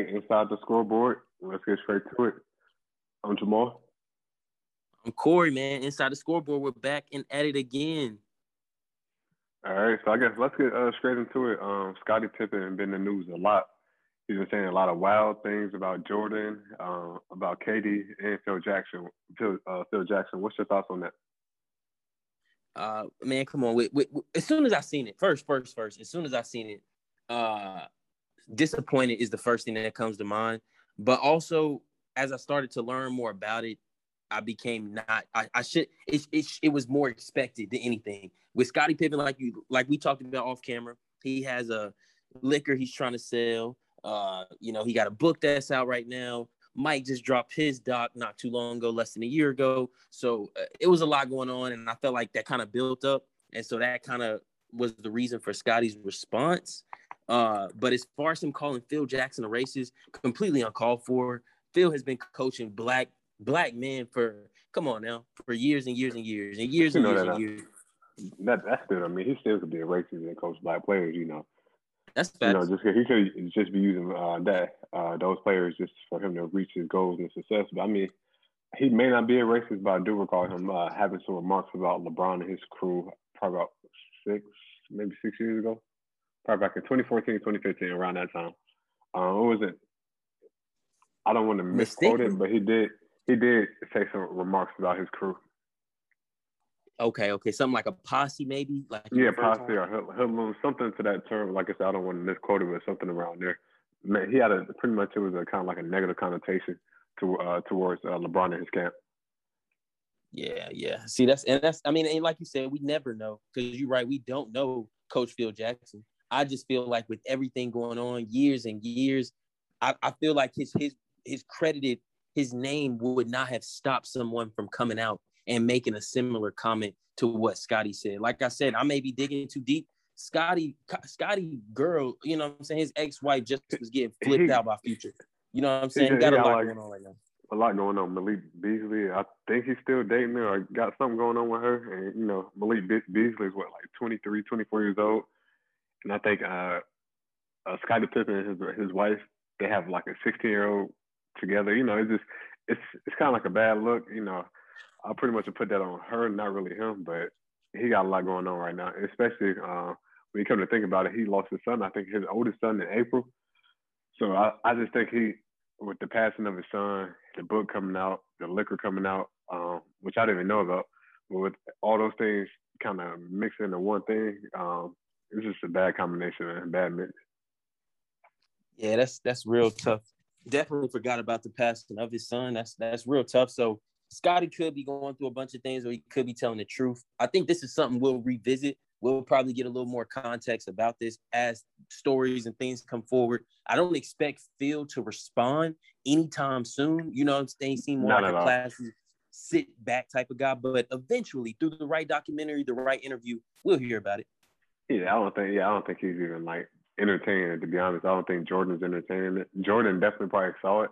inside the scoreboard. Let's get straight to it. I'm Jamal. I'm Corey, man. Inside the scoreboard, we're back and at it again. All right, so I guess let's get uh, straight into it. Um, Scottie Pippen has been in the news a lot. He's been saying a lot of wild things about Jordan, uh, about KD, and Phil Jackson. Phil, uh, Phil Jackson, what's your thoughts on that? Uh, man, come on. Wait, wait, wait. As soon as I seen it, first, first, first. As soon as I seen it, uh, disappointed is the first thing that comes to mind. But also, as I started to learn more about it, I became not. I, I should. It, it it was more expected than anything. With Scottie Pippen, like you, like we talked about off camera, he has a liquor he's trying to sell. Uh, you know, he got a book that's out right now. Mike just dropped his doc not too long ago, less than a year ago. So uh, it was a lot going on, and I felt like that kind of built up, and so that kind of was the reason for Scottie's response. Uh, but as far as him calling Phil Jackson a racist, completely uncalled for. Phil has been coaching black black men for come on now for years and years and years and years and years and years. That that's still I mean he still could be a racist and coach black players, you know. That's You know, just he could just be using uh, that uh, those players just for him to reach his goals and success. But I mean, he may not be a racist, but I do recall him uh, having some remarks about LeBron and his crew probably about six, maybe six years ago, probably back in 2014, 2015, around that time. Um, what was it? I don't want to misquote it, but he did he did say some remarks about his crew. Okay, okay, something like a posse, maybe. Like yeah, posse or hoodlum, something to that term. Like I said, I don't want to misquote it, but something around there. Man, he had a pretty much it was a kind of like a negative connotation to uh, towards uh, LeBron and his camp. Yeah, yeah. See, that's and that's. I mean, and like you said, we never know because you're right. We don't know Coach Phil Jackson. I just feel like with everything going on, years and years, I, I feel like his his his credited his name would not have stopped someone from coming out and making a similar comment to what Scottie said. Like I said, I may be digging too deep. Scottie, Scottie girl, you know what I'm saying? His ex-wife just was getting flipped out by future. You know what I'm saying? He got, a lot like, going on right now. A lot going on. Malik Beasley, I think he's still dating her or got something going on with her. And, you know, Malik Beasley is what, like 23, 24 years old. And I think uh, uh, Scottie Pippen and his, his wife, they have like a 16 year old together. You know, it's just, it's, it's kind of like a bad look. You know, I pretty much put that on her, not really him, but he got a lot going on right now, especially uh, when you come to think about it. He lost his son, I think his oldest son in April. So I, I just think he, with the passing of his son, the book coming out, the liquor coming out, um, which I didn't even know about, but with all those things kind of mixed into one thing, um, it's just a bad combination and bad mix. Yeah, that's that's real tough. Definitely forgot about the passing of his son. That's that's real tough. So Scottie could be going through a bunch of things, or he could be telling the truth. I think this is something we'll revisit. We'll probably get a little more context about this as stories and things come forward. I don't expect Phil to respond anytime soon. You know, they seem more Not like a classy, sit back type of guy. But eventually, through the right documentary, the right interview, we'll hear about it. Yeah, I don't think. Yeah, I don't think he's even like entertaining it. To be honest, I don't think Jordan's entertaining it. Jordan definitely probably saw it,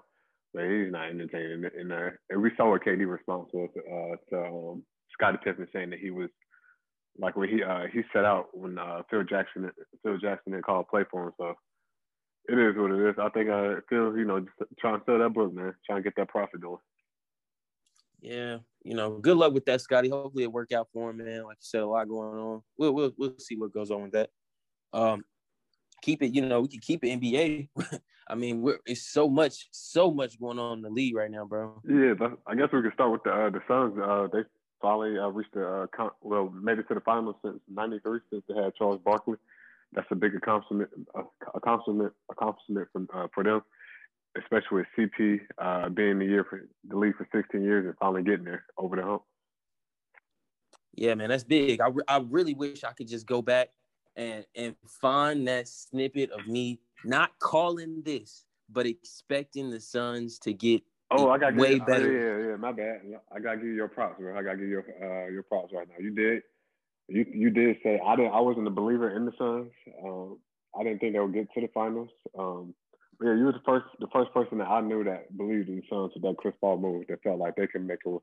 but he's not entertaining it. And, uh, and we saw what KD response was uh, to um, Scottie Pippen saying that he was like when he uh, he set out when uh, Phil Jackson Phil Jackson didn't call play for him. So it is what it is. I think uh, Phil, you know, just trying to sell that book, man, trying to get that profit going. Yeah, you know, good luck with that, Scottie. Hopefully it work out for him, man. Like you said, a lot going on. We'll we'll we'll see what goes on with that. Um, keep it, you know, we can keep it NBA. I mean, we're it's so much, so much going on in the league right now, bro. Yeah, I guess we can start with the uh, the Suns. Uh, they finally uh, reached the uh, con- well, made it to the finals since '93 since they had Charles Barkley. That's a big accomplishment, uh, accomplishment, accomplishment for uh, for them, especially with CP uh, being the year for the league for 16 years and finally getting there over the hump. Yeah, man, that's big. I, re- I really wish I could just go back and and find that snippet of me not calling this, but expecting the Suns to get oh, I got way you, better. Oh, yeah, yeah, my bad. I gotta give you your props, bro. I gotta give you your uh, your props right now. You did, you you did say I didn't. I wasn't a believer in the Suns. Um, I didn't think they would get to the finals. Um, yeah, you were the first the first person that I knew that believed in the Suns with that Chris Paul move. That felt like they could make a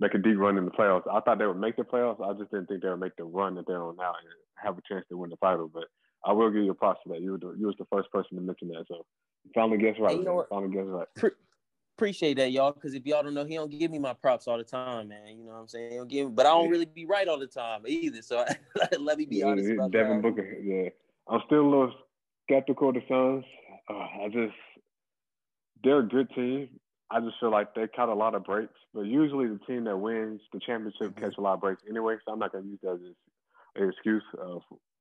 make a deep run in the playoffs. I thought they would make the playoffs. I just didn't think they would make the run that they're on now and have a chance to win the title. But I will give you a props for that. You were the, you was the first person to mention that, so finally guess right. You know finally guess right. Pre- appreciate that, y'all. Because if y'all don't know, he don't give me my props all the time, man. You know what I'm saying? He don't give me, but I don't really be right all the time either. So let me be yeah, honest about Devin that. Booker, yeah. I'm still a little skeptical of the Suns. Uh, I just they're a good team. I just feel like they caught a lot of breaks, but usually the team that wins the championship mm-hmm. catch a lot of breaks anyway. So I'm not gonna use that as an excuse. Uh,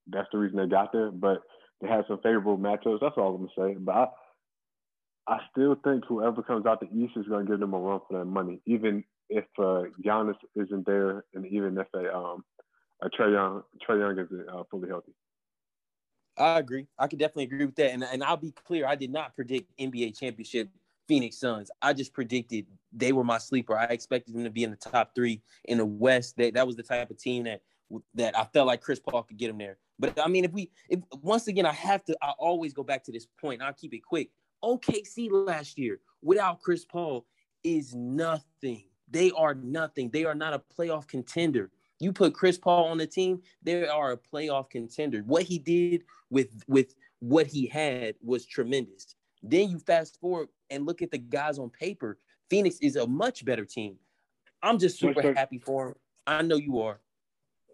that's the reason they got there, but they had some favorable matchups. That's all I'm gonna say. But I, I still think whoever comes out the East is gonna give them a run for their money, even if uh, Giannis isn't there, and even if a um a Trae Young Trae Young isn't uh, fully healthy. I agree. I could definitely agree with that. And, and I'll be clear, I did not predict NBA championship Phoenix Suns. I just predicted they were my sleeper. I expected them to be in the top three in the West. That that was the type of team that that I felt like Chris Paul could get them there. But I mean, if we if once again I have to, I always go back to this point. I'll keep it quick. OKC last year without Chris Paul is nothing. They are nothing. They are not a playoff contender. You put Chris Paul on the team, they are a playoff contender. What he did with with what he had was tremendous. Then you fast forward and look at the guys on paper. Phoenix is a much better team. I'm just super happy for him. I know you are.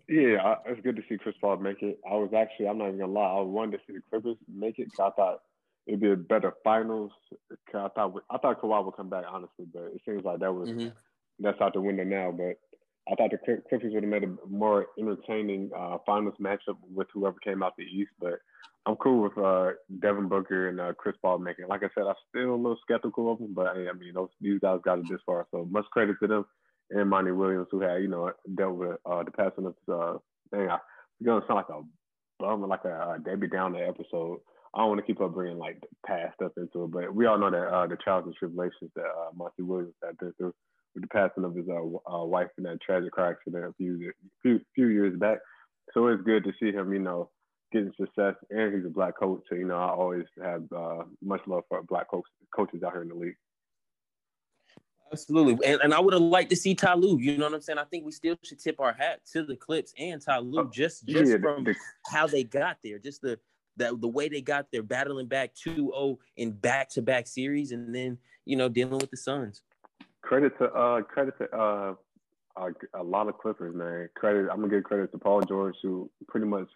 Yeah, it's good to see Chris Paul make it. I was actually, I'm not even gonna lie, I wanted to see the Clippers make it because I thought it'd be a better finals. I thought I thought Kawhi would come back honestly, but it seems like that was mm-hmm. that's out the window now. But I thought the Clippers would have made a more entertaining uh, finals matchup with whoever came out the East. But I'm cool with uh, Devin Booker and uh, Chris Paul making. Like I said, I'm still a little skeptical of them, but I mean, those these guys got it this far, so much credit to them and Monty Williams, who had you know dealt with uh, the passing of uh, dang, I, it's gonna sound like a bum, like a uh, Debbie Downer episode. I don't want to keep up bringing like past stuff into it, but we all know that uh, the trials and tribulations that uh, Monty Williams had been through with the passing of his uh, uh, wife in that tragic car accident a few, few few years back. So it's good to see him, you know, getting success. And he's a black coach, so you know I always have uh, much love for black coach, coaches out here in the league. Absolutely. And, and I would have liked to see Ty Lue. You know what I'm saying? I think we still should tip our hat to the Clips and Ty Lue oh, just just yeah, from the, how they got there. Just the the, the way they got there, battling back 2-0 in back-to-back series and then, you know, dealing with the Suns. Credit to uh credit to uh a, a lot of Clippers, man. Credit I'm gonna give credit to Paul George who pretty much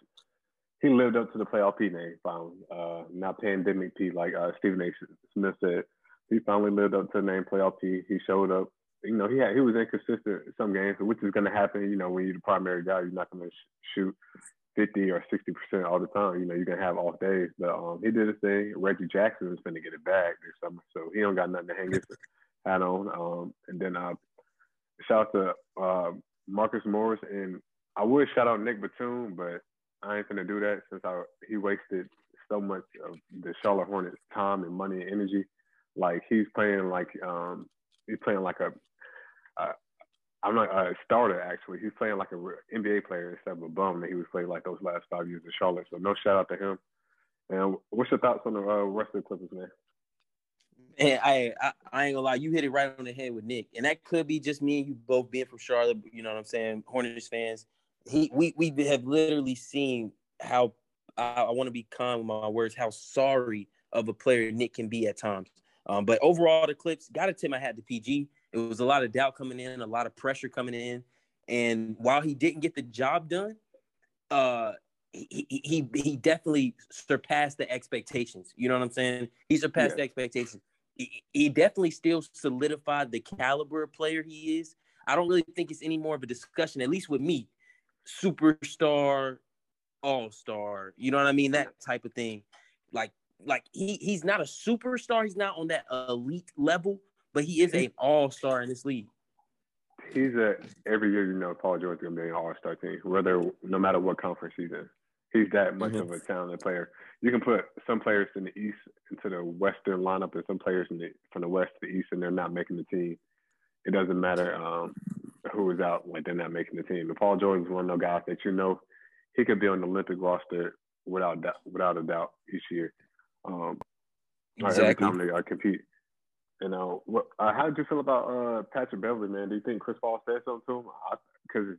he lived up to the playoff P name finally. Uh not pandemic P like uh Stephen A. Smith said he finally lived up to the name playoff P. He showed up. You know, he had he was inconsistent in some games, which is to happen. You know, when you're the primary guy, you're not to sh- shoot 50 or 60 percent all the time. You know, you're gonna have off days. But um, he did his thing. Reggie Jackson is to get it back this summer, so he don't got nothing to hang his hat on. Um, and then uh, shout out to uh, Marcus Morris and I would shout out Nick Batum, but I ain't gonna do that since I he wasted so much of the Charlotte Hornets' time and money and energy like he's playing like um he's playing like a I'm not a starter actually. He's playing like a NBA player instead of a bum that he was playing like those last five years in Charlotte. So no shout out to him. And what's your thoughts on the uh, rest of the Clippers, man? And I, I, I ain't gonna lie, you hit it right on the head with Nick, and that could be just me and you both being from Charlotte. You know what I'm saying? Hornets fans. He, we, we have literally seen how I, I want to be calm with my words. How sorry of a player Nick can be at times. Um, but overall, the clips got to tip my hat to PG. It was a lot of doubt coming in, a lot of pressure coming in, and while he didn't get the job done, uh, he, he he definitely surpassed the expectations. You know what I'm saying? He surpassed yeah. the expectations. He, definitely still solidified the caliber of player he is. I don't really think it's any more of a discussion, at least with me. Superstar, all star, you know what I mean? That type of thing. Like like he he's not a superstar. He's not on that elite level, but he is an all star in this league. He's a every year you know Paul George gonna be an all star team, whether no matter what conference he's in. He's that much mm-hmm. of a talented player. You can put some players in the East into the Western lineup, and some players in the, from the West to the East, and they're not making the team. It doesn't matter um, who is out; like they're not making the team. And Paul George is one of those guys that you know he could be on the Olympic roster without doubt, without a doubt each year. Um, exactly. Every time they compete. You know, what, uh, how did you feel about uh, Patrick Beverley, man? Do you think Chris Paul said something to him? Because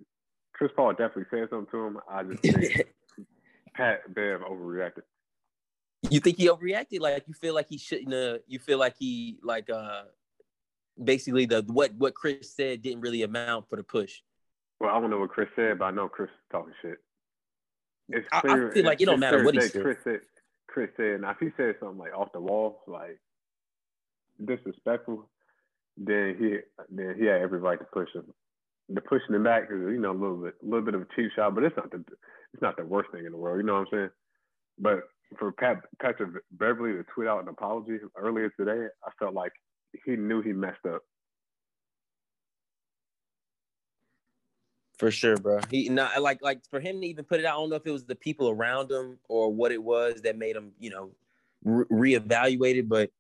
Chris Paul definitely said something to him. I just think Pat Bev overreacted. You think he overreacted? Like you feel like he shouldn't have you feel like he like uh basically the what what Chris said didn't really amount for the push. Well, I don't know what Chris said, but I know Chris is talking shit. It's clear. I, I feel like it don't matter what he said. Chris said. Chris said, now if he said something like off the wall, like disrespectful, then he then he had every right to push him. The pushing him back is you know a little bit a little bit of a cheap shot, but it's not the it's not the worst thing in the world. You know what I'm saying? But for Pat Patrick Beverley to tweet out an apology earlier today, I felt like he knew he messed up. For sure, bro. He not like like for him to even put it out. I don't know if it was the people around him or what it was that made him, you know, re- reevaluated. But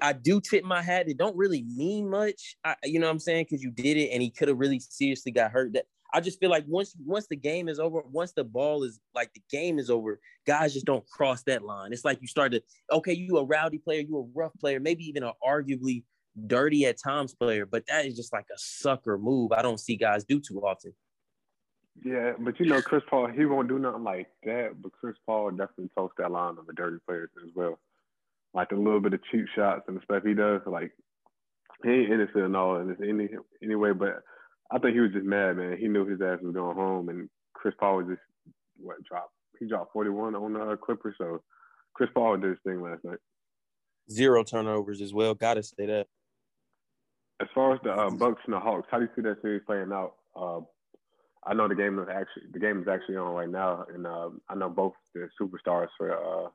I do tip my hat. It don't really mean much. I, you know what I'm saying? Because you did it, and he could have really seriously got hurt. That I just feel like once once the game is over, once the ball is like the game is over, guys just don't cross that line. It's like you start to okay, you a rowdy player, you a rough player, maybe even an arguably dirty at times player, but that is just like a sucker move. I don't see guys do too often. Yeah, but you know, Chris Paul, he won't do nothing like that. But Chris Paul definitely toast that line of a dirty player as well. Like a little bit of cheap shots and the stuff he does. Like he ain't innocent and all in this any anyway. But I think he was just mad, man. He knew his ass was going home, and Chris Paul was just what dropped. He dropped 41 on the uh, Clippers. So Chris Paul did his thing last night. Zero turnovers as well. Got to say that. As far as the uh, Bucks and the Hawks, how do you see that series playing out? Uh, I know the game is actually the game is actually on right now, and uh, I know both the superstars for uh,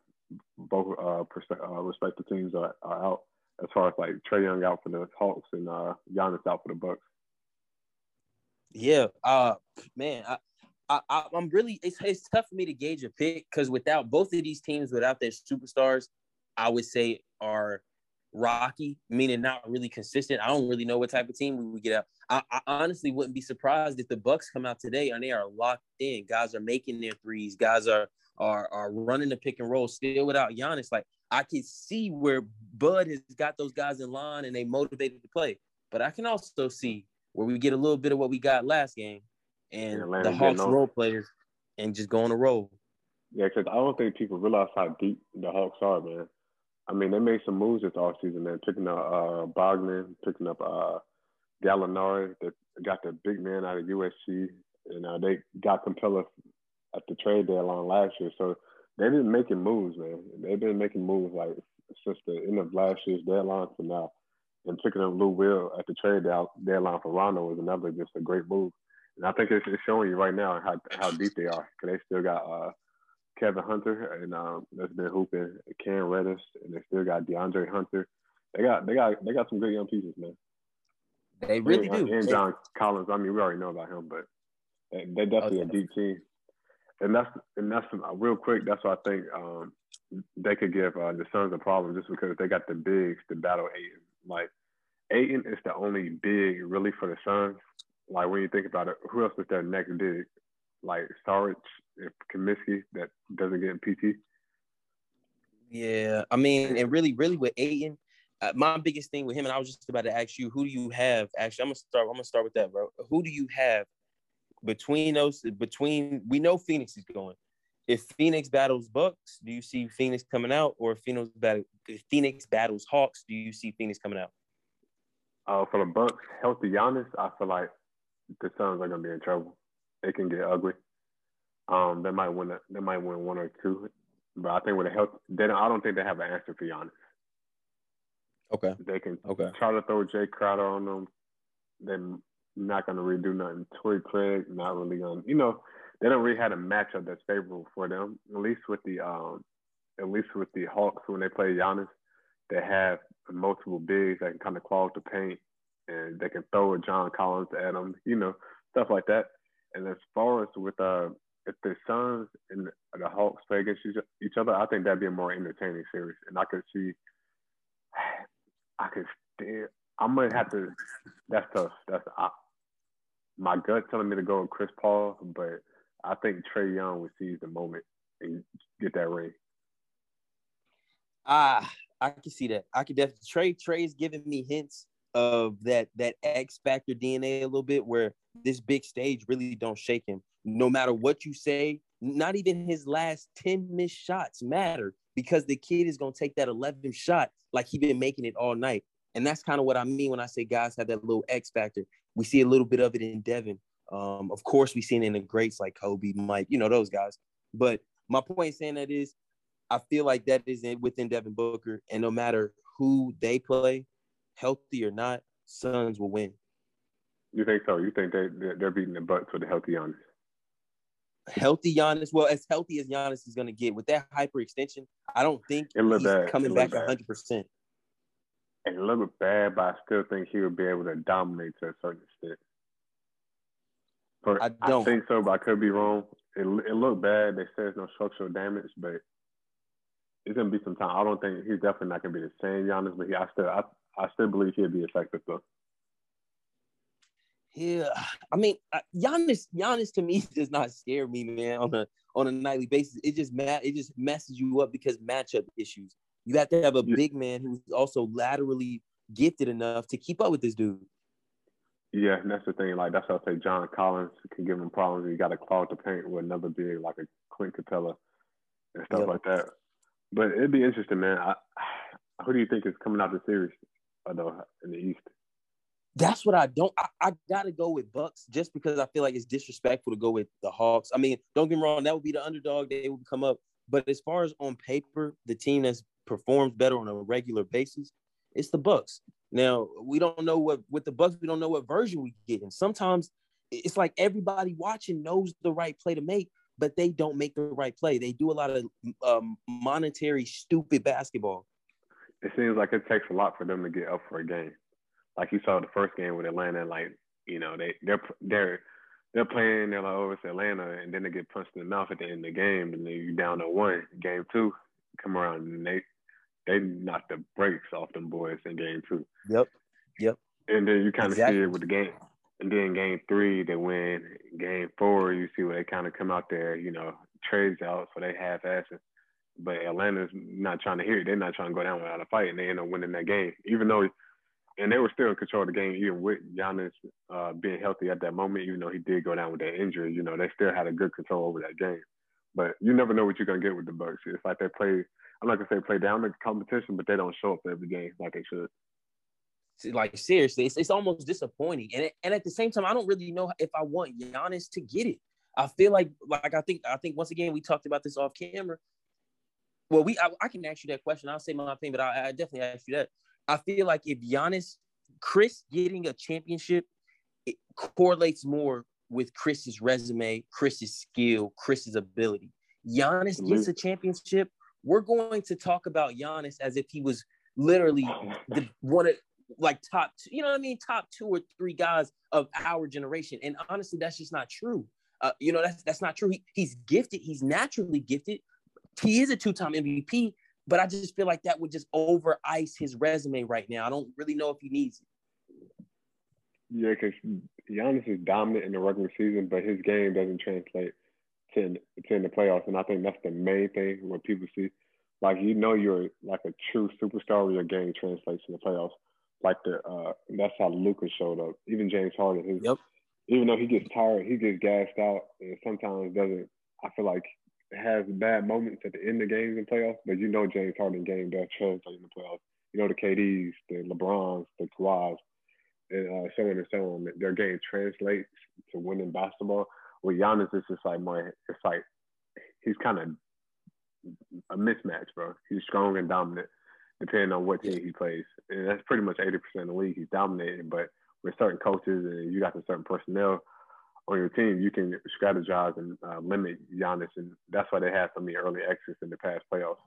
both uh, uh, respective teams are, are, out. As far as like Trae Young out for the Hawks and uh, Giannis out for the Bucks. Yeah, uh, man, I, I, I'm really it's, it's tough for me to gauge a pick because without both of these teams, without their superstars, I would say are rocky, meaning not really consistent. I don't really know what type of team we would get out. I, I, honestly wouldn't be surprised if the Bucks come out today and they are locked in. Guys are making their threes. Guys are are are running the pick and roll still without Giannis. Like I can see where Bud has got those guys in line and they motivated to play. But I can also see where we get a little bit of what we got last game and yeah, the Hawks role players and just go on a roll. Yeah, because I don't think people realize how deep the Hawks are, man. I mean, they made some moves this offseason, man, picking up uh, Bogdan, picking up uh, Gallinari, that got the big man out of USC, and uh, they got Capela at the trade deadline last year. So they've been making moves, man. They've been making moves like since the end of last year's deadline to now. And picking up Lou Will at the trade deadline for Rondo was another just a great move. And I think it's, it's showing you right now how how deep they are because they still got uh, Kevin Huerter and um, that's been hooping Cam Reddish, and they still got DeAndre Hunter. They got they got they got some good young pieces, man. They really and, do. And John Collins. I mean, we already know about him, but they, are definitely okay. a deep team. And that's and that's uh, real quick. That's why I think um, they could give uh, the Suns a problem just because they got the bigs to battle Ayton. Like Ayton is the only big really for the Suns. Like when you think about it, who else is their next big? Like Saric, Kaminsky that doesn't get in PT. Yeah, I mean, and really, really with Ayton, uh, my biggest thing with him, and I was just about to ask you, who do you have? Actually, I'm gonna start. I'm gonna start with that, bro. Who do you have between those? Between we know Phoenix is going. If Phoenix battles Bucks, do you see Phoenix coming out, or if Phoenix battle if Phoenix battles Hawks, do you see Phoenix coming out? Uh, for the Bucks, healthy Giannis, I feel like the Suns are gonna be in trouble. It can get ugly. Um, they might win. A, they might win one or two, but I think with a health, they don't, I don't think they have an answer for Giannis. Okay. They can okay. try to throw Jae Crowder on them. They're not going to really do nothing. Torrey Craig, not really going. to You know, they don't really have a matchup that's favorable for them. At least with the um, at least with the Hawks when they play Giannis, they have multiple bigs that can kind of clog the paint and they can throw a John Collins at them. You know, stuff like that. And as far as with uh, if the Suns and the Hawks play against each other, I think that'd be a more entertaining series. And I could see I could still. I'm gonna have to. That's tough. That's I, my gut telling me to go with Chris Paul, but I think Trae Young would seize the moment and get that ring. Ah, I can see that. I can definitely Trae. Trae's giving me hints of that that X Factor DNA a little bit, where this big stage really don't shake him. No matter what you say, Not even his last 10 missed shots matter because the kid is to take that 11th shot like he been making it all night. And that's kind of what I mean when I say guys have that little X factor. We see a little bit of it in Devin. Um, of course, we've seen it in the greats like Kobe, Mike, you know, those guys. But my point saying that is, I feel like that is within Devin Booker. And no matter who they play, healthy or not, Suns will win. You think so? You think they they're beating the Bucks with a healthy Giannis? Healthy Giannis, well, as healthy as Giannis is going to get with that hyperextension, I don't think he's coming back hundred percent. It looked bad, but I still think he would be able to dominate to a certain extent. But I don't I think so, but I could be wrong. It it looked bad. They said there's no structural damage, but it's gonna be some time. I don't think he's definitely not gonna be the same Giannis, but he, I still I, I still believe he'll be effective though. Yeah, I mean, Giannis, Giannis to me does not scare me, man. On a on a nightly basis, it just ma- it just messes you up because matchup issues. You have to have a yeah. big man who's also laterally gifted enough to keep up with this dude. Yeah, and that's the thing. Like that's why I say John Collins can give him problems. You got to clog the paint with another big like a Clint Capela and stuff yep. like that. But it'd be interesting, man. I, who do you think is coming out the series, uh, though, in the East? That's what I don't. I, I gotta go with Bucks just because I feel like it's disrespectful to go with the Hawks. I mean, don't get me wrong, that would be the underdog. They would come up. But as far as on paper, the team that's performs better on a regular basis, it's the Bucks. Now we don't know what with the Bucks. We don't know what version we get, and sometimes it's like everybody watching knows the right play to make, but they don't make the right play. They do a lot of um, monetary stupid basketball. It seems like it takes a lot for them to get up for a game like you saw the first game with Atlanta, like you know they they're they're they're playing they're like oh it's Atlanta, and then they get punched in the mouth at the end of the game, and then you down to one. Game two come around and they they knocked the brakes off them boys in game two. Yep, yep. And then you kind of exactly. see it with the game. And then game three, they win. Game four, you see where they kind of come out there, you know, trades out, so they half assing. But Atlanta's not trying to hear it. They're not trying to go down without a fight, and they end up winning that game. Even though and they were still in control of the game, even with Giannis uh, being healthy at that moment. Even though he did go down with that injury, you know, they still had a good control over that game. But you never know what you're gonna get with the Bucks. It's like they play. I'm not gonna say play down the competition, but they don't show up every game like they should. Like seriously, it's, it's almost disappointing. And and at the same time, I don't really know if I want Giannis to get it. I feel like like I think I think once again we talked about this off camera. Well, we I, I can ask you that question. I'll say my opinion, but I, I definitely ask you that. I feel like if Giannis, Chris getting a championship, it correlates more with Chris's resume, Chris's skill, Chris's ability. Giannis gets a championship. We're going to talk about Giannis as if he was literally the one of like top two, you know what I mean? Top two or three guys of our generation. And honestly, that's just not true. Uh, you know, that's that's not true. He, he's gifted, he's naturally gifted. He is a two-time MVP, but I just feel like that would just over ice his resume right now. I don't really know if he needs it. Yeah, because Giannis is dominant in the regular season, but his game doesn't translate to, to in the playoffs. And I think that's the main thing what people see. Like you know you're like a true superstar your game translates in the playoffs. Like the uh that's how Luka showed up. Even James Harden, his yep. even though he gets tired, he gets gassed out and sometimes doesn't I feel like has bad moments at the end of games in playoffs, but you know James Harden game does translate in the playoffs. You know the KDs, the LeBrons, the Kawhis, and uh, so on and so on. Their game translates to winning basketball. With Giannis, it's just like more. It's like he's kind of a mismatch, bro. He's strong and dominant, depending on what team he plays, and that's pretty much eighty percent of the league. He's dominating, but with certain coaches and you got the certain personnel on your team, you can strategize and uh, limit Giannis, and that's why they had so many early exits in the past playoffs.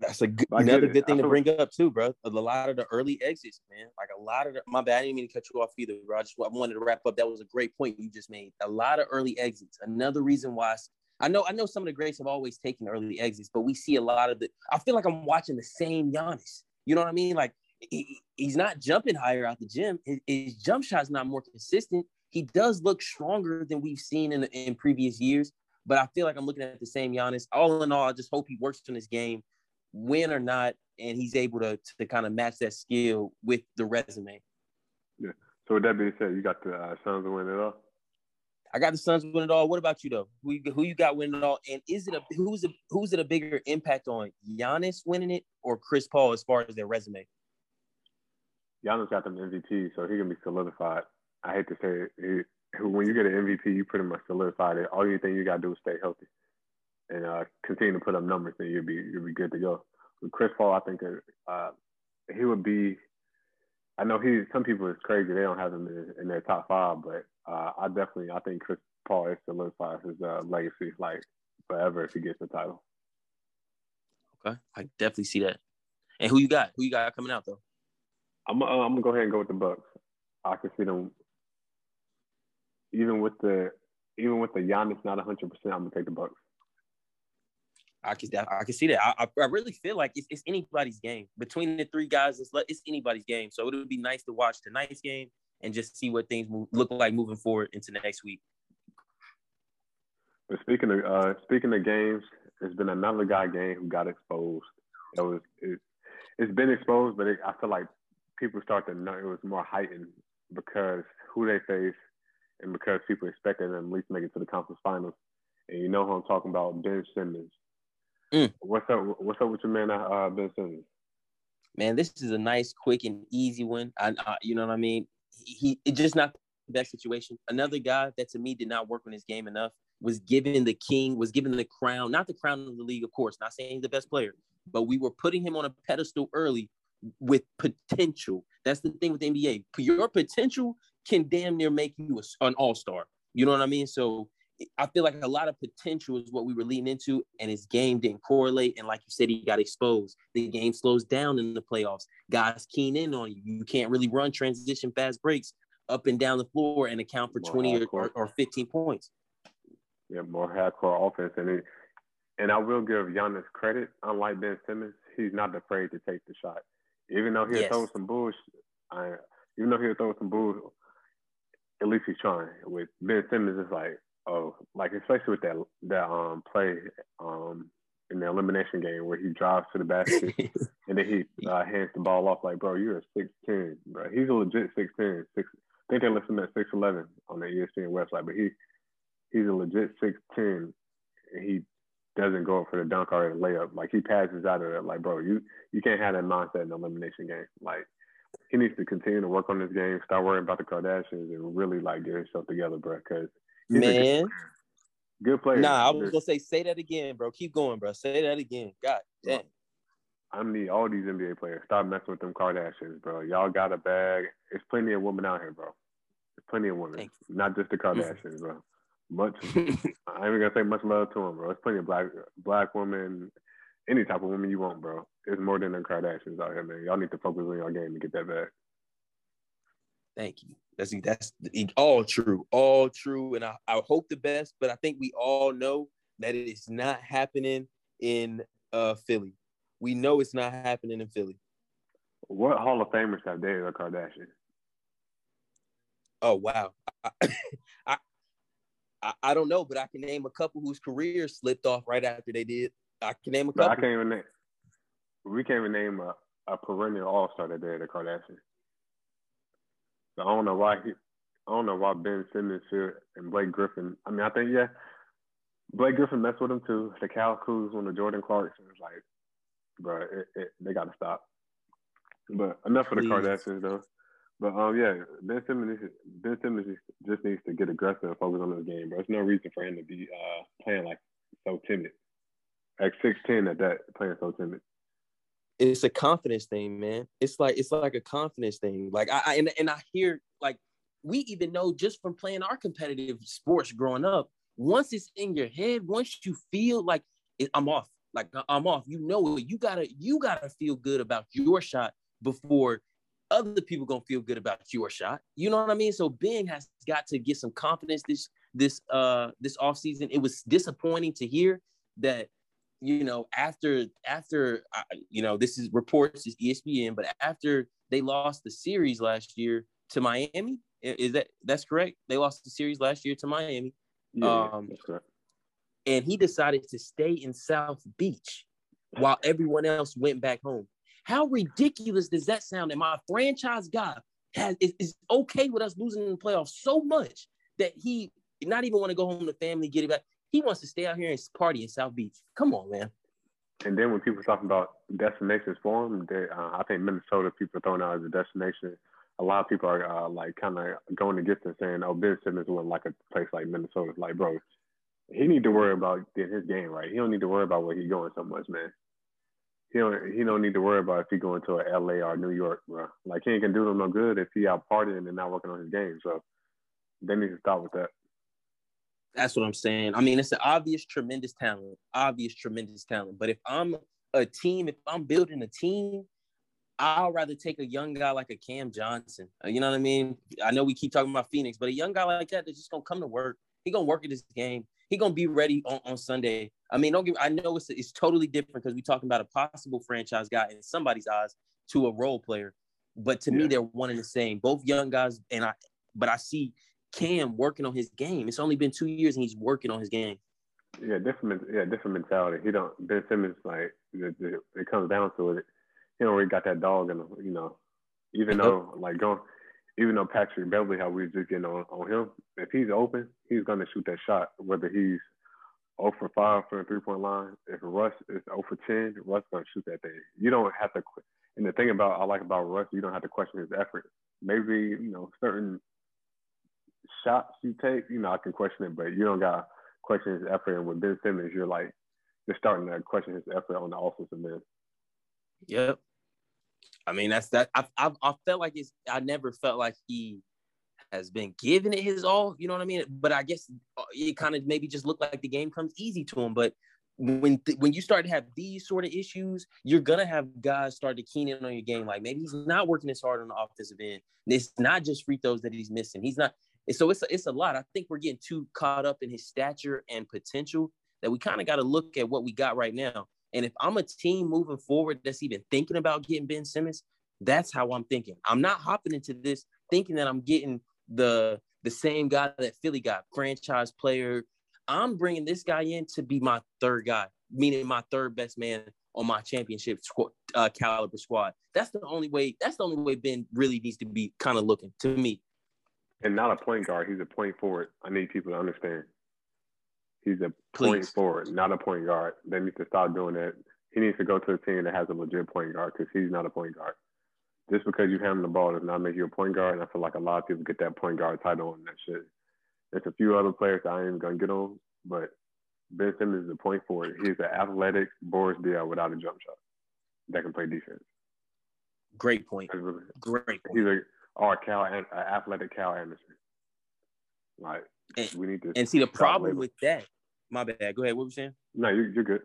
That's a good, another good thing to bring up too, bro. A lot of the early exits, man. Like a lot of the, my bad. I didn't mean to cut you off either, bro. I just I wanted to wrap up. That was a great point you just made. A lot of early exits. Another reason why I know I know some of the greats have always taken early exits, but we see a lot of the. I feel like I'm watching the same Giannis. You know what I mean? Like he, he's not jumping higher out the gym. His, his jump shot's not more consistent he does look stronger than we've seen in, in previous years. But I feel like I'm looking at the same Giannis. All in all, I just hope he works on his game, win or not, and he's able to to kind of match that skill with the resume. Yeah. So with that being said, you got the uh, Suns to win it all. I got the Suns winning it all. What about you though? Who you, who you got winning it all? And is it a who's a who's it a bigger impact on Giannis winning it or Chris Paul as far as their resume? Giannis got them MVP, so he can be solidified. I hate to say it. He, when you get an MVP, you pretty much solidified it. All you think you got to do is stay healthy and uh, continue to put up numbers, then you'll be you'll be good to go. With Chris Paul, I think uh, he would be. I know he. Some people is crazy; they don't have him in, in their top five, but uh, I definitely I think Chris Paul is solidified his uh, legacy like forever if he gets the title. Okay, I definitely see that. And who you got? Who you got coming out though? I'm uh, I'm gonna go ahead and go with the Bucks. I can see them even with the even with the Giannis not 100. percent I'm gonna take the Bucks. I can I can see that. I, I really feel like it's, it's anybody's game between the three guys. It's it's anybody's game. So it would be nice to watch tonight's game and just see what things move, look like moving forward into next week. But speaking of uh, speaking of games, there's been another guy game who got exposed. It was it, has been exposed, but it, I feel like people start to know it was more heightened because who they face and because people expected them at least make it to the conference finals. And you know who I'm talking about, Ben Simmons. Mm. What's up? What's up with your man, uh, Ben Simmons? Man, this is a nice, quick, and easy one. I, uh, you know what I mean. He, he just not the best situation. Another guy that to me did not work on his game enough was given the king, was given the crown, not the crown of the league, of course. Not saying he's the best player, but we were putting him on a pedestal early with potential. That's the thing with the NBA. Your potential can damn near make you an all star. You know what I mean? So I feel like a lot of potential is what we were leading into, and his game didn't correlate. And like you said, he got exposed. The game slows down in the playoffs. Guys keen in on you. You can't really run transition fast breaks up and down the floor and account for more 20 or, or, 15 points. Yeah, more hardcore offense. And, it, and I will give Giannis credit. Unlike Ben Simmons, he's not afraid to take the shot. Even though he'll yes. throw some bullshit, I, even though he'll throw some bull, at least he's trying. With Ben Simmons, it's like, oh, like especially with that that um play um in the elimination game where he drives to the basket and then he uh, hands the ball off. Like, bro, you're a six ten, bro. He's a legit six ten. Six. I think they listed him at six eleven on the ESPN website, but he he's a legit six ten. And he doesn't go up for the dunk or the layup. Like he passes out of it. Like, bro, you you can't have that mindset in the elimination game. Like he needs to continue to work on this game, start worrying about the Kardashians, and really like get himself together, bro. Because man, good player. Nah, I was gonna say say that again, bro. Keep going, bro. Say that again. God damn. I need all these NBA players. Stop messing with them Kardashians, bro. Y'all got a bag. There's plenty of women out here, bro. There's plenty of women, not just the mm. Kardashians, bro. Much, I ain't even gonna say much love to them, bro. There's plenty of black black women, any type of woman you want, bro. It's more than the Kardashians out here, man. Y'all need to focus on your game to get that back. Thank you. That's that's all true, all true, and I, I hope the best. But I think we all know that it is not happening in uh, Philly. We know it's not happening in Philly. What Hall of Famers have dated a Kardashian? Oh wow, I, I I don't know, but I can name a couple whose careers slipped off right after they did. I can name a couple. I can't even name. We can't even name a, a perennial All Star that dated a Kardashian. So I don't know why he, I don't know why Ben Simmons here and Blake Griffin. I mean, I think yeah, Blake Griffin messed with him too. The Cal Kuz on the Jordan Clarkson was like, bro, it, it, they got to stop. But enough for the Kardashians though. But um, yeah, Ben Simmons, Ben Simmons just needs to get aggressive and focus on this game, bro. There's no reason for him to be uh playing like so timid. At six ten, at that playing so timid it's a confidence thing, man. It's like it's like a confidence thing. Like I, I and, and I hear like we even know just from playing our competitive sports growing up, once it's in your head, once you feel like I'm off, like I'm off, you know it. You gotta you gotta feel good about your shot before other people gonna feel good about your shot. You know what I mean? So Ben has got to get some confidence this this uh this off season. It was disappointing to hear that you know, after after uh, you know, this is reports is ESPN, but after they lost the series last year to Miami, is that that's correct? They lost the series last year to Miami. Yeah, um, that's correct. And he decided to stay in South Beach while everyone else went back home. How ridiculous does that sound? And my franchise guy has is, is okay with us losing in the playoffs so much that he not even want to go home to family, get it back. He wants to stay out here and party in South Beach. Come on, man. And then when people are talking about destinations for him, they, uh, I think Minnesota people are throwing out as a destination. A lot of people are uh, like kind of going against it, saying, "Oh, Ben Simmons went like a place like Minnesota." Like, bro, he need to worry about getting his game right. He don't need to worry about where he going so much, man. He don't he don't need to worry about if he going to a LA or New York, bro. Like he ain't gonna do them no good if he out partying and not working on his game. So they need to stop with that. That's what I'm saying. I mean, it's an obvious tremendous talent, obvious tremendous talent. But if I'm a team, if I'm building a team, I'll rather take a young guy like a Cam Johnson. Uh, you know what I mean? I know we keep talking about Phoenix, but a young guy like that that's just gonna come to work. He gonna work at his game. He gonna be ready on, on Sunday. I mean, don't give. I know it's it's totally different because we're talking about a possible franchise guy in somebody's eyes to a role player, but to yeah. me they're one and the same. Both young guys, and I. But I see Cam working on his game. It's only been two years and he's working on his game. Yeah, different. Yeah, different mentality. He don't. Ben Simmons like it, it comes down to it. He don't really got that dog in him. You know, even though like going, even though Patrick Beverley, how we just getting on on him. If he's open, he's gonna shoot that shot. Whether he's 0 for 5 from the three point line. If Russ is 0 for 10, Russ gonna shoot that thing. You don't have to. And the thing about I like about Russ, you don't have to question his effort. Maybe you know certain shots you take, you know, I can question it, but you don't got to question his effort. And with Ben Simmons, you're like, you're starting to question his effort on the offensive end. Yep. I mean, that's that. I, I, I felt like it's, I never felt like he has been giving it his all, you know what I mean? But I guess uh, it kind of maybe just looked like the game comes easy to him. But when th- when you start to have these sort of issues, you're gonna have guys start to keen in on your game. Like maybe he's not working as hard on the offensive end. It's not just free throws that he's missing. He's not. And so it's a, it's a lot. I think we're getting too caught up in his stature and potential that we kind of got to look at what we got right now. And if I'm a team moving forward that's even thinking about getting Ben Simmons, that's how I'm thinking. I'm not hopping into this thinking that I'm getting the the same guy that Philly got, franchise player. I'm bringing this guy in to be my third guy, meaning my third best man on my championship uh, caliber squad. That's the only way. That's the only way Ben really needs to be kind of looking to me and not a point guard. He's a point forward. I need people to understand. He's a point forward, not a point guard. They need to stop doing that. He needs to go to a team that has a legit point guard because he's not a point guard. Just because you handle the ball does not make you a point guard. And I feel like a lot of people get that point guard title and that shit. There's a few other players I ain't gonna get on, but Ben Simmons is a point forward. He's an athletic Boris Diaw without a jump shot that can play defense. Great point. Great point. He's a or Cal and uh, athletic Kyle Anderson. Like and, we need to and see the problem with that. My bad. Go ahead. What were you saying? No, you're, you're good.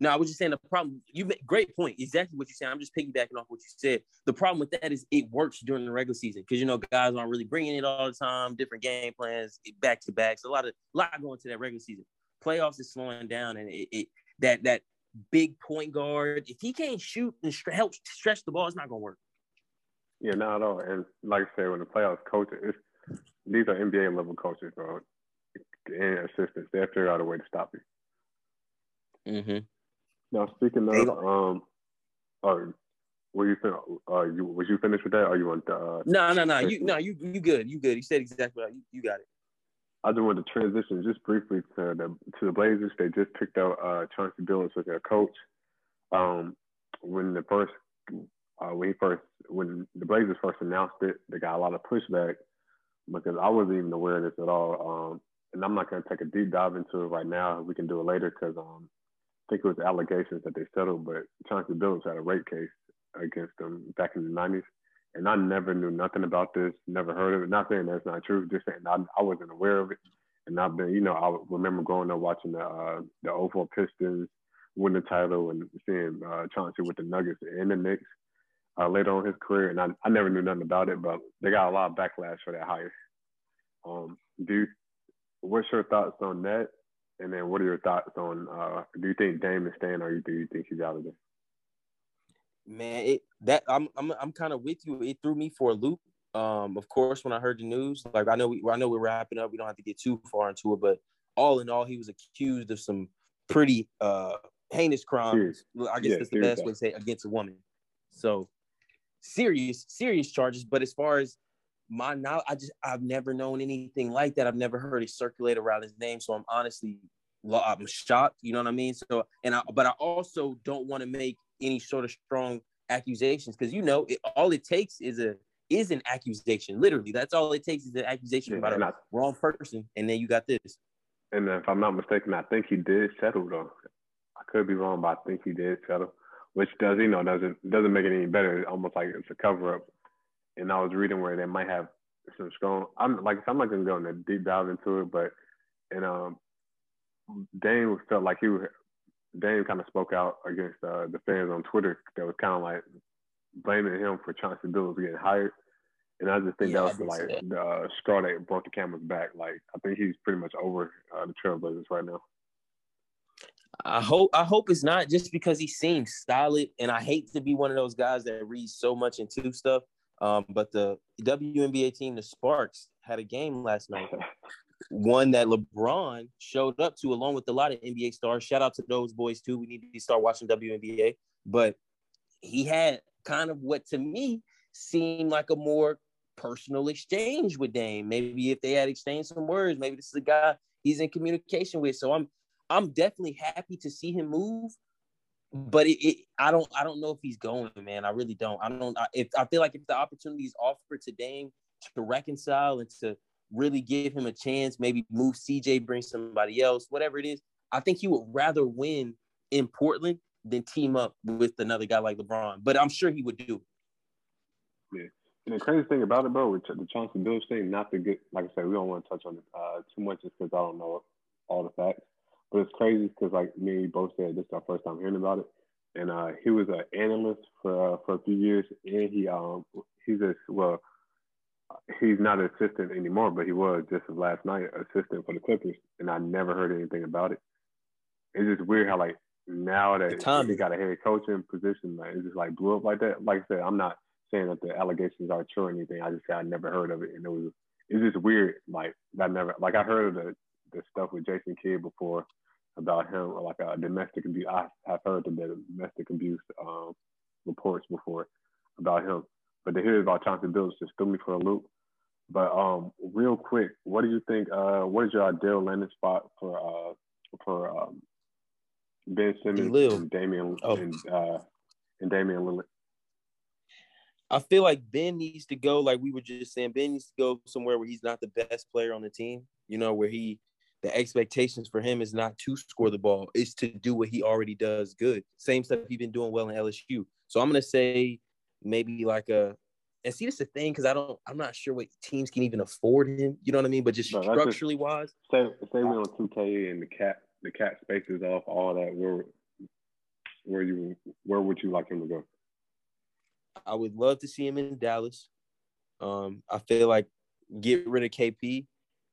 No, I was just saying the problem. You make great point. Exactly what you're saying. I'm just piggybacking off what you said. The problem with that is it works during the regular season because you know guys aren't really bringing it all the time. Different game plans, back to backs. A lot of a lot going to that regular season. Playoffs is slowing down, and it, it that that big point guard. If he can't shoot and help stretch the ball, it's not gonna work. Yeah, not at all. And like I said, when the playoffs coaches, these are NBA level coaches, bro, and assistants. They'll figure out a way to stop you. Mm-hmm. Now, speaking of, um, oh, were you, uh, you was you finished with that, or you want to? Uh, no, no, no. You, no, you, you good. You good. You said exactly right. You, you got it. I just want to transition just briefly to the to the Blazers. They just picked out uh, Chauncey Billups as their coach. Um, when the first uh, when he first when the Blazers first announced it, they got a lot of pushback because I wasn't even aware of this at all. Um, and I'm not going to take a deep dive into it right now. We can do it later because um, I think it was allegations that they settled, but Chauncey Billups had a rape case against them back in the 90s. And I never knew nothing about this, never heard of it. Not saying that's not true, just saying I, I wasn't aware of it. And I've been, you know, I remember growing up watching the uh, the 04 Pistons win the title and seeing uh, Chauncey with the Nuggets and the Knicks uh, later on in his career, and I, I never knew nothing about it, but they got a lot of backlash for that hire. Um, do you, what's your thoughts on that? And then what are your thoughts on? Uh, do you think Dame is staying, or do you think he's out of there? Man, it that I'm I'm I'm kind of with you. It threw me for a loop. Um, of course, when I heard the news, like I know we I know we're wrapping up. We don't have to get too far into it, but all in all, he was accused of some pretty uh heinous crimes. I guess yeah, that's the best way to say against a woman. So serious, serious charges. But as far as my now I just I've never known anything like that. I've never heard it circulate around his name. So I'm honestly I'm shocked. You know what I mean? So and I but I also don't want to make any sort of strong accusations because you know it, all it takes is a is an accusation. Literally, that's all it takes is an accusation about a I, wrong person, and then you got this. And if I'm not mistaken, I think he did settle though. I could be wrong, but I think he did settle, which does you know doesn't doesn't make it any better. It's almost like it's a cover up. And I was reading where they might have some strong. I'm like I'm not gonna go in a deep dive into it, but and um, Dame felt like he was Dame kind of spoke out against uh, the fans on Twitter that was kind of like blaming him for Chauncey Billups getting hired. And I just think yeah, that was like the uh, straw that brought the camel's back. Like I think he's pretty much over uh, the Trailblazers right now. I hope I hope it's not just because he seems solid, and I hate to be one of those guys that reads so much into stuff. Um, but the WNBA team, the Sparks, had a game last night, one that LeBron showed up to along with a lot of NBA stars. Shout out to those boys too. We need to start watching WNBA, but he had kind of what to me seemed like a more personal exchange with Dame. Maybe if they had exchanged some words, maybe this is a guy he's in communication with. So I'm I'm definitely happy to see him move. But it, it I don't I don't know if he's going, man. I really don't. I don't. I, if I feel like if the opportunity is offered to Dame to reconcile and to really give him a chance, maybe move CJ, bring somebody else, whatever it is, I think he would rather win in Portland than team up with another guy like LeBron. But I'm sure he would do. Yeah. And the crazy thing about it, bro, with the Chauncey Billups thing, not to get, like I said, we don't want to touch on it uh, too much just because I don't know all the facts. But it's crazy because, like me and both said, this is our first time hearing about it. And uh, he was an analyst for uh, for a few years, and he um he's a well, he's not an assistant anymore, but he was just last night assistant for the Clippers, and I never heard anything about it. It's just weird how like now that he got a head coaching position, like it just like blew up like that. Like I said, I'm not saying that the allegations are true or anything. I just said I never heard of it, and it was it's just weird. Like I never like I heard of the the stuff with Jason Kidd before about him, or like a domestic abuse. I have heard the domestic abuse um, reports before about him, but to hear about Chauncey Billups just threw me for a loop. But um, real quick, what do you think? Uh, what is your ideal landing spot for uh, for um, Ben Simmons and Damian oh. and uh, and Damian Lillard? I feel like Ben needs to go, like we were just saying, Ben needs to go somewhere where he's not the best player on the team, you know, where he the expectations for him is not to score the ball, it's to do what he already does good. Same stuff he's been doing well in LSU. So I'm gonna say maybe like a and see this a thing because I don't I'm not sure what teams can even afford him. You know what I mean? But just no, structurally just, wise. Say say we on 2K and the cap the cap spaces off, all that, where where you where would you like him to go? I would love to see him in Dallas. Um, I feel like get rid of KP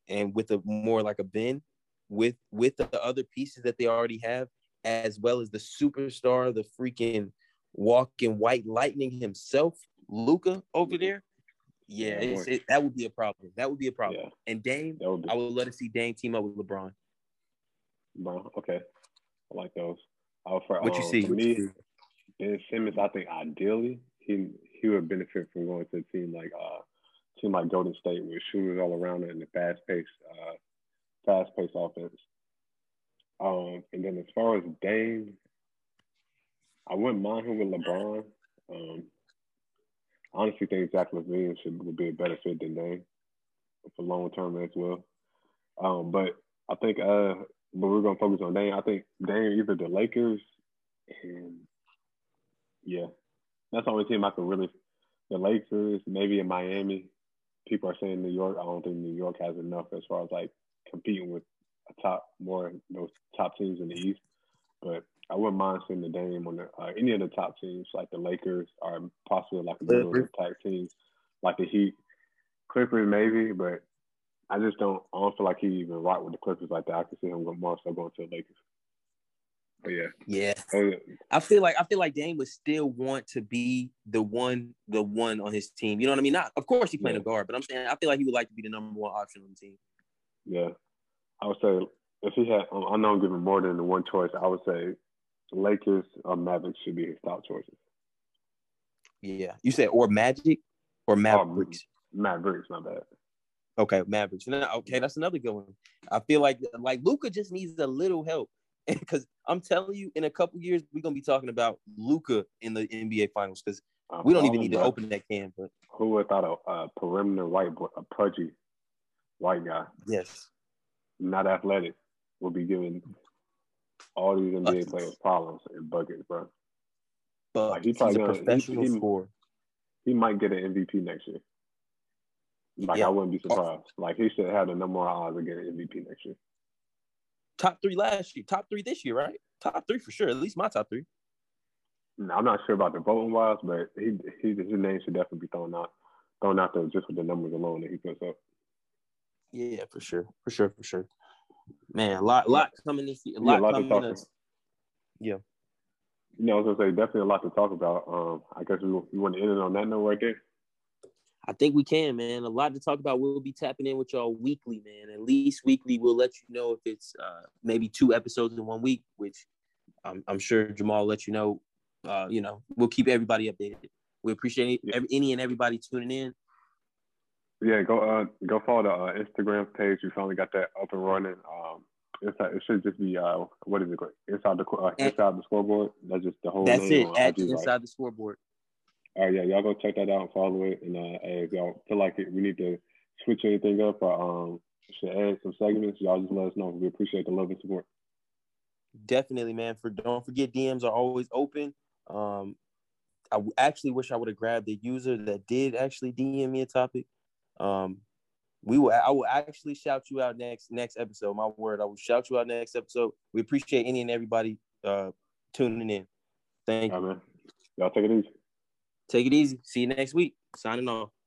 and with a more like a Ben with with the other pieces that they already have, as well as the superstar, the freaking walking white lightning himself, Luka over there. Yeah, it, that would be a problem. That would be a problem. Yeah. And Dame, would be- I would love to see Dame team up with LeBron. LeBron, okay, I like those. Uh, for, what um, you see? For me, Ben Simmons, I think ideally he he would benefit from going to a team like uh team like Golden State with shooters all around it and the fast paced uh fast paced offense. Um and then as far as Dame, I wouldn't mind him with LeBron. Um I honestly think Zach LaVine should would be a better fit than Dame for long term as well. Um but I think uh but we're gonna focus on Dame. I think Dame either the Lakers and yeah, that's the only team I can really. The Lakers, maybe in Miami. People are saying New York. I don't think New York has enough as far as like competing with a top more those top teams in the East. But I wouldn't mind seeing the Dame on the, uh, any of the top teams, like the Lakers, or possibly like a middle type team like the Heat, Clippers maybe. But I just don't. I don't feel like he even rock with the Clippers like that. I can see him more so going to the Lakers. But yeah. Yeah. Oh, I feel like I feel like Dame would still want to be the one, the one on his team. You know what I mean? Not of course he playing yeah. a guard, but I'm saying I feel like he would like to be the number one option on the team. Yeah. I would say if he had I know I'm giving more than the one choice, I would say Lakers or Mavericks should be his top choices. Yeah. You said or Magic or um, Mavericks? Mavericks, not bad. Okay, Mavericks. Okay, that's another good one. I feel like like Luka just needs a little help because I'm telling you, in a couple years we're gonna be talking about Luka in the NBA Finals because uh, we don't even oh, need to open that can. But who would thought a, a perimeter white boy, a pudgy white guy, yes, not athletic, will be giving all these NBA players problems and buckets, bro. But like he probably he's a professional he, he, he might get an MVP next year. Like yeah. I wouldn't be surprised. Like he should have the number one odds of getting MVP next year. Top three last year, top three this year, right? Top three for sure. At least my top three. No, I'm not sure about the voting wise, but he, he his name should definitely be thrown out thrown out there just with the numbers alone that he puts up. Yeah, for sure, for sure, for sure. Man, a lot, lot coming this year. A lot, yeah, a lot coming. To talk yeah. You know, I was gonna say definitely a lot to talk about. Um, I guess we, we want to end it on that note right there. I think we can, man. A lot to talk about. We'll be tapping in with y'all weekly, man. At least weekly. We'll let you know if it's uh, maybe two episodes in one week, which I'm, I'm sure Jamal will let you know. Uh, you know, we'll keep everybody updated. We appreciate every, any and everybody tuning in. Yeah, go uh go follow the uh, Instagram page. We finally got that up and running. Um, inside it should just be uh what is it? Inside the uh, inside the scoreboard. That's just the whole. That's it. At inside the scoreboard. All right, yeah, y'all go check that out and follow it. And uh, if y'all feel like it, we need to switch anything up or um, should add some segments, y'all just let us know. We appreciate the love and support. Definitely, man. For don't forget, DMs are always open. Um, I actually wish I would have grabbed the user that did actually DM me a topic. Um, we will. I will actually shout you out next next episode. My word, I will shout you out next episode. We appreciate any and everybody uh, tuning in. Thank you. man. Y'all take it easy. Take it easy. See you next week. Signing off.